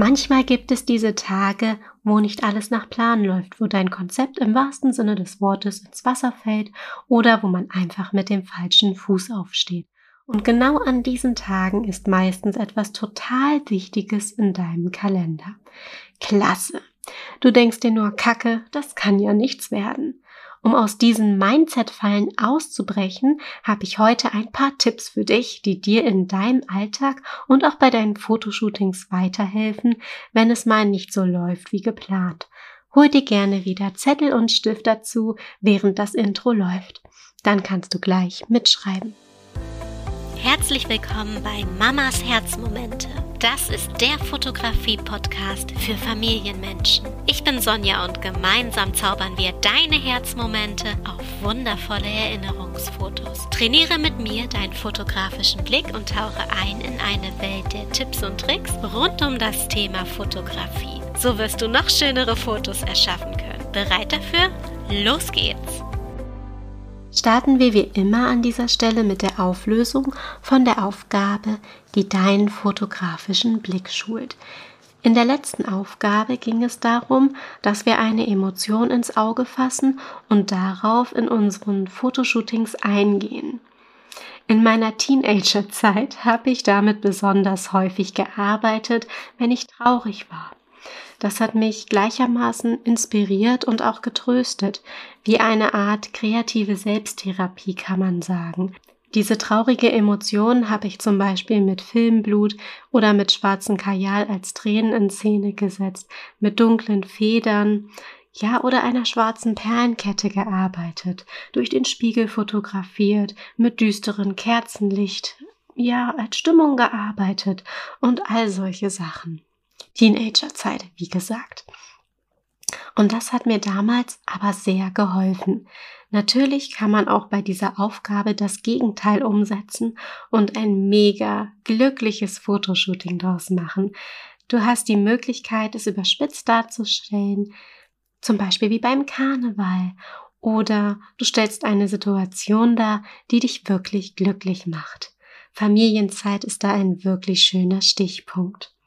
Manchmal gibt es diese Tage, wo nicht alles nach Plan läuft, wo dein Konzept im wahrsten Sinne des Wortes ins Wasser fällt oder wo man einfach mit dem falschen Fuß aufsteht. Und genau an diesen Tagen ist meistens etwas total Wichtiges in deinem Kalender. Klasse. Du denkst dir nur, Kacke, das kann ja nichts werden. Um aus diesen Mindset-Fallen auszubrechen, habe ich heute ein paar Tipps für dich, die dir in deinem Alltag und auch bei deinen Fotoshootings weiterhelfen, wenn es mal nicht so läuft wie geplant. Hol dir gerne wieder Zettel und Stift dazu, während das Intro läuft. Dann kannst du gleich mitschreiben. Herzlich willkommen bei Mamas Herzmomente. Das ist der Fotografie-Podcast für Familienmenschen. Ich bin Sonja und gemeinsam zaubern wir deine Herzmomente auf wundervolle Erinnerungsfotos. Trainiere mit mir deinen fotografischen Blick und tauche ein in eine Welt der Tipps und Tricks rund um das Thema Fotografie. So wirst du noch schönere Fotos erschaffen können. Bereit dafür? Los geht's! Starten wir wie immer an dieser Stelle mit der Auflösung von der Aufgabe, die deinen fotografischen Blick schult. In der letzten Aufgabe ging es darum, dass wir eine Emotion ins Auge fassen und darauf in unseren Fotoshootings eingehen. In meiner Teenagerzeit habe ich damit besonders häufig gearbeitet, wenn ich traurig war. Das hat mich gleichermaßen inspiriert und auch getröstet, wie eine Art kreative Selbsttherapie kann man sagen. Diese traurige Emotion habe ich zum Beispiel mit Filmblut oder mit schwarzen Kajal als Tränen in Szene gesetzt, mit dunklen Federn, ja, oder einer schwarzen Perlenkette gearbeitet, durch den Spiegel fotografiert, mit düsteren Kerzenlicht, ja, als Stimmung gearbeitet und all solche Sachen. Teenagerzeit, wie gesagt. Und das hat mir damals aber sehr geholfen. Natürlich kann man auch bei dieser Aufgabe das Gegenteil umsetzen und ein mega glückliches Fotoshooting daraus machen. Du hast die Möglichkeit, es überspitzt darzustellen, zum Beispiel wie beim Karneval, oder du stellst eine Situation dar, die dich wirklich glücklich macht. Familienzeit ist da ein wirklich schöner Stichpunkt.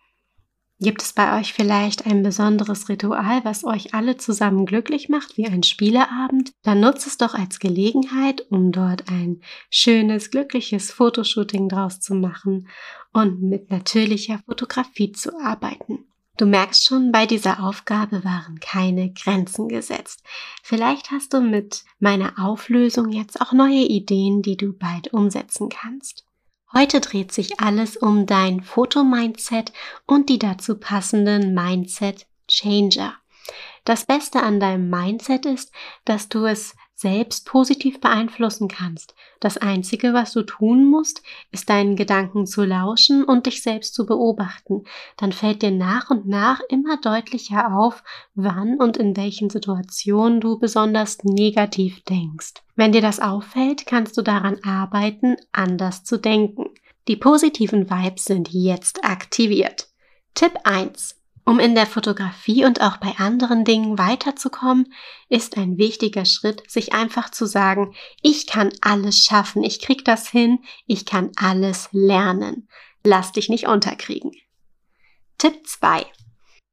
Gibt es bei euch vielleicht ein besonderes Ritual, was euch alle zusammen glücklich macht, wie ein Spieleabend? Dann nutzt es doch als Gelegenheit, um dort ein schönes, glückliches Fotoshooting draus zu machen und mit natürlicher Fotografie zu arbeiten. Du merkst schon, bei dieser Aufgabe waren keine Grenzen gesetzt. Vielleicht hast du mit meiner Auflösung jetzt auch neue Ideen, die du bald umsetzen kannst. Heute dreht sich alles um dein Fotomindset und die dazu passenden Mindset Changer. Das Beste an deinem Mindset ist, dass du es selbst positiv beeinflussen kannst. Das Einzige, was du tun musst, ist deinen Gedanken zu lauschen und dich selbst zu beobachten. Dann fällt dir nach und nach immer deutlicher auf, wann und in welchen Situationen du besonders negativ denkst. Wenn dir das auffällt, kannst du daran arbeiten, anders zu denken. Die positiven Vibes sind jetzt aktiviert. Tipp 1. Um in der Fotografie und auch bei anderen Dingen weiterzukommen, ist ein wichtiger Schritt, sich einfach zu sagen, ich kann alles schaffen, ich krieg das hin, ich kann alles lernen. Lass dich nicht unterkriegen. Tipp 2.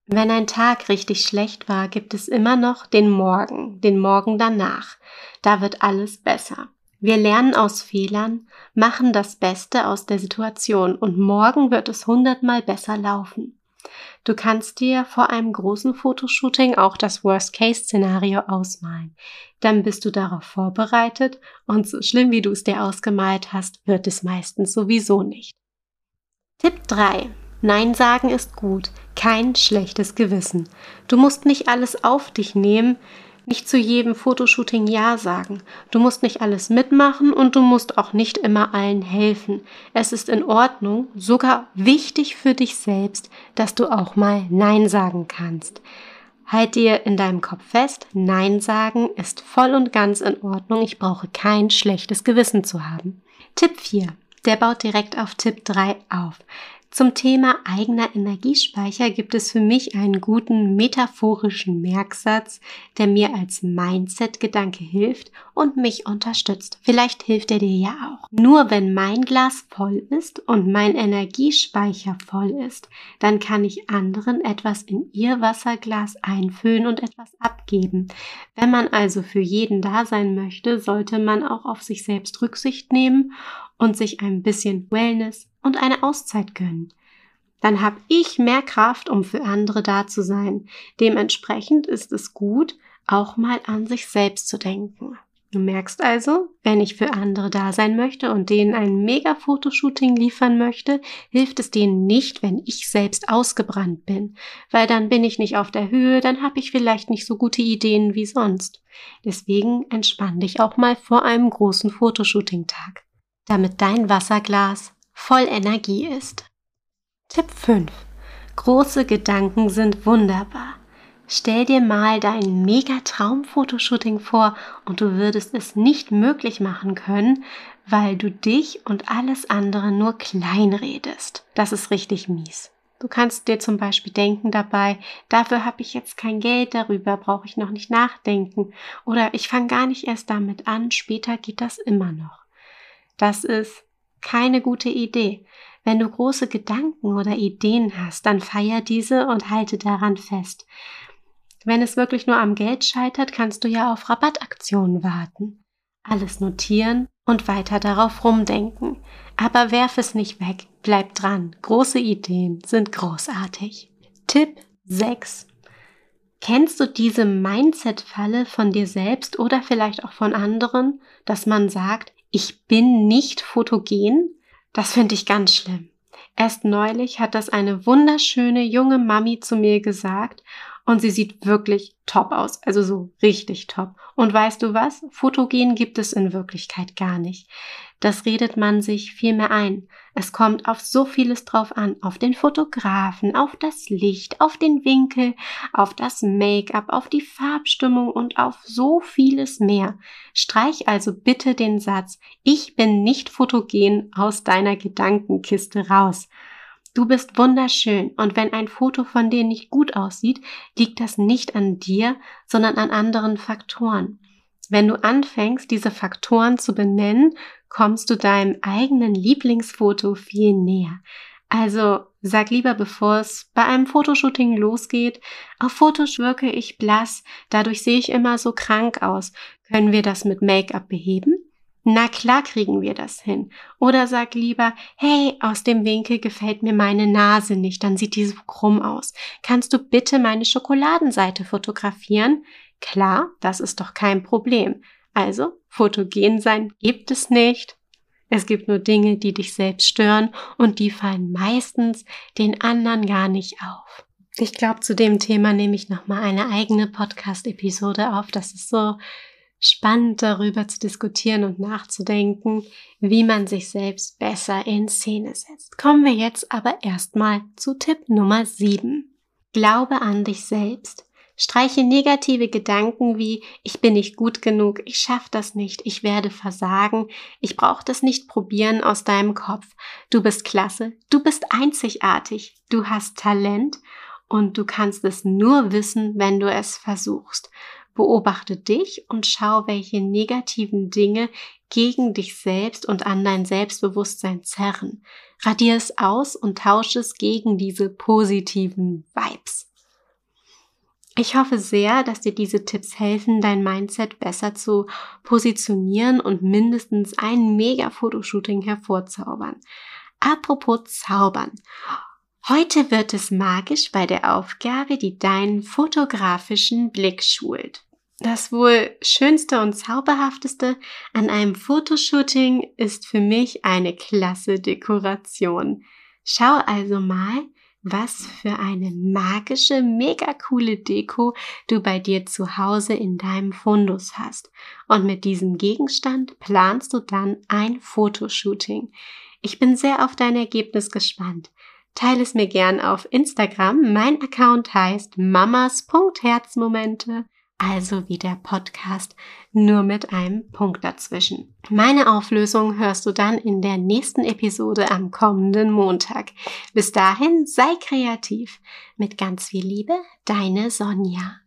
Wenn ein Tag richtig schlecht war, gibt es immer noch den Morgen, den Morgen danach. Da wird alles besser. Wir lernen aus Fehlern, machen das Beste aus der Situation und morgen wird es hundertmal besser laufen. Du kannst dir vor einem großen Fotoshooting auch das Worst-Case-Szenario ausmalen. Dann bist du darauf vorbereitet und so schlimm wie du es dir ausgemalt hast, wird es meistens sowieso nicht. Tipp 3. Nein sagen ist gut, kein schlechtes Gewissen. Du musst nicht alles auf dich nehmen, nicht zu jedem Fotoshooting Ja sagen. Du musst nicht alles mitmachen und du musst auch nicht immer allen helfen. Es ist in Ordnung, sogar wichtig für dich selbst, dass du auch mal Nein sagen kannst. Halt dir in deinem Kopf fest, Nein sagen ist voll und ganz in Ordnung. Ich brauche kein schlechtes Gewissen zu haben. Tipp 4. Der baut direkt auf Tipp 3 auf. Zum Thema eigener Energiespeicher gibt es für mich einen guten metaphorischen Merksatz, der mir als Mindset-Gedanke hilft und mich unterstützt. Vielleicht hilft er dir ja auch. Nur wenn mein Glas voll ist und mein Energiespeicher voll ist, dann kann ich anderen etwas in ihr Wasserglas einfüllen und etwas abgeben. Wenn man also für jeden da sein möchte, sollte man auch auf sich selbst Rücksicht nehmen und sich ein bisschen Wellness und eine Auszeit gönnen. Dann habe ich mehr Kraft, um für andere da zu sein. Dementsprechend ist es gut, auch mal an sich selbst zu denken. Du merkst also, wenn ich für andere da sein möchte und denen ein mega Fotoshooting liefern möchte, hilft es denen nicht, wenn ich selbst ausgebrannt bin, weil dann bin ich nicht auf der Höhe, dann habe ich vielleicht nicht so gute Ideen wie sonst. Deswegen entspann dich auch mal vor einem großen Fotoshooting-Tag, damit dein Wasserglas voll Energie ist. Tipp 5. Große Gedanken sind wunderbar. Stell dir mal dein mega Traum-Fotoshooting vor und du würdest es nicht möglich machen können, weil du dich und alles andere nur klein redest. Das ist richtig mies. Du kannst dir zum Beispiel denken dabei, dafür habe ich jetzt kein Geld, darüber brauche ich noch nicht nachdenken oder ich fange gar nicht erst damit an, später geht das immer noch. Das ist keine gute Idee. Wenn du große Gedanken oder Ideen hast, dann feier diese und halte daran fest. Wenn es wirklich nur am Geld scheitert, kannst du ja auf Rabattaktionen warten. Alles notieren und weiter darauf rumdenken. Aber werf es nicht weg, bleib dran. Große Ideen sind großartig. Tipp 6. Kennst du diese Mindset-Falle von dir selbst oder vielleicht auch von anderen, dass man sagt, ich bin nicht fotogen? Das finde ich ganz schlimm. Erst neulich hat das eine wunderschöne junge Mami zu mir gesagt und sie sieht wirklich top aus, also so richtig top. Und weißt du was? Fotogen gibt es in Wirklichkeit gar nicht. Das redet man sich viel mehr ein. Es kommt auf so vieles drauf an, auf den Fotografen, auf das Licht, auf den Winkel, auf das Make-up, auf die Farbstimmung und auf so vieles mehr. Streich also bitte den Satz, ich bin nicht fotogen aus deiner Gedankenkiste raus. Du bist wunderschön und wenn ein Foto von dir nicht gut aussieht, liegt das nicht an dir, sondern an anderen Faktoren. Wenn du anfängst, diese Faktoren zu benennen, kommst du deinem eigenen Lieblingsfoto viel näher. Also sag lieber, bevor es bei einem Fotoshooting losgeht, auf Fotos wirke ich blass, dadurch sehe ich immer so krank aus. Können wir das mit Make-up beheben? Na klar kriegen wir das hin. Oder sag lieber, hey, aus dem Winkel gefällt mir meine Nase nicht, dann sieht die so krumm aus. Kannst du bitte meine Schokoladenseite fotografieren? Klar, das ist doch kein Problem. Also, fotogen sein gibt es nicht. Es gibt nur Dinge, die dich selbst stören und die fallen meistens den anderen gar nicht auf. Ich glaube, zu dem Thema nehme ich nochmal eine eigene Podcast-Episode auf. Das ist so spannend darüber zu diskutieren und nachzudenken, wie man sich selbst besser in Szene setzt. Kommen wir jetzt aber erstmal zu Tipp Nummer 7. Glaube an dich selbst. Streiche negative Gedanken wie ich bin nicht gut genug, ich schaff das nicht, ich werde versagen, ich brauche das nicht probieren aus deinem Kopf. Du bist klasse, du bist einzigartig, du hast Talent und du kannst es nur wissen, wenn du es versuchst. Beobachte dich und schau, welche negativen Dinge gegen dich selbst und an dein Selbstbewusstsein zerren. Radier es aus und tausche es gegen diese positiven Vibes. Ich hoffe sehr, dass dir diese Tipps helfen, dein Mindset besser zu positionieren und mindestens ein Mega-Fotoshooting hervorzaubern. Apropos Zaubern. Heute wird es magisch bei der Aufgabe, die deinen fotografischen Blick schult. Das wohl schönste und zauberhafteste an einem Fotoshooting ist für mich eine klasse Dekoration. Schau also mal, was für eine magische, mega coole Deko du bei dir zu Hause in deinem Fundus hast. Und mit diesem Gegenstand planst du dann ein Fotoshooting. Ich bin sehr auf dein Ergebnis gespannt. Teile es mir gern auf Instagram. Mein Account heißt mamas.herzmomente also wie der Podcast, nur mit einem Punkt dazwischen. Meine Auflösung hörst du dann in der nächsten Episode am kommenden Montag. Bis dahin sei kreativ. Mit ganz viel Liebe, deine Sonja.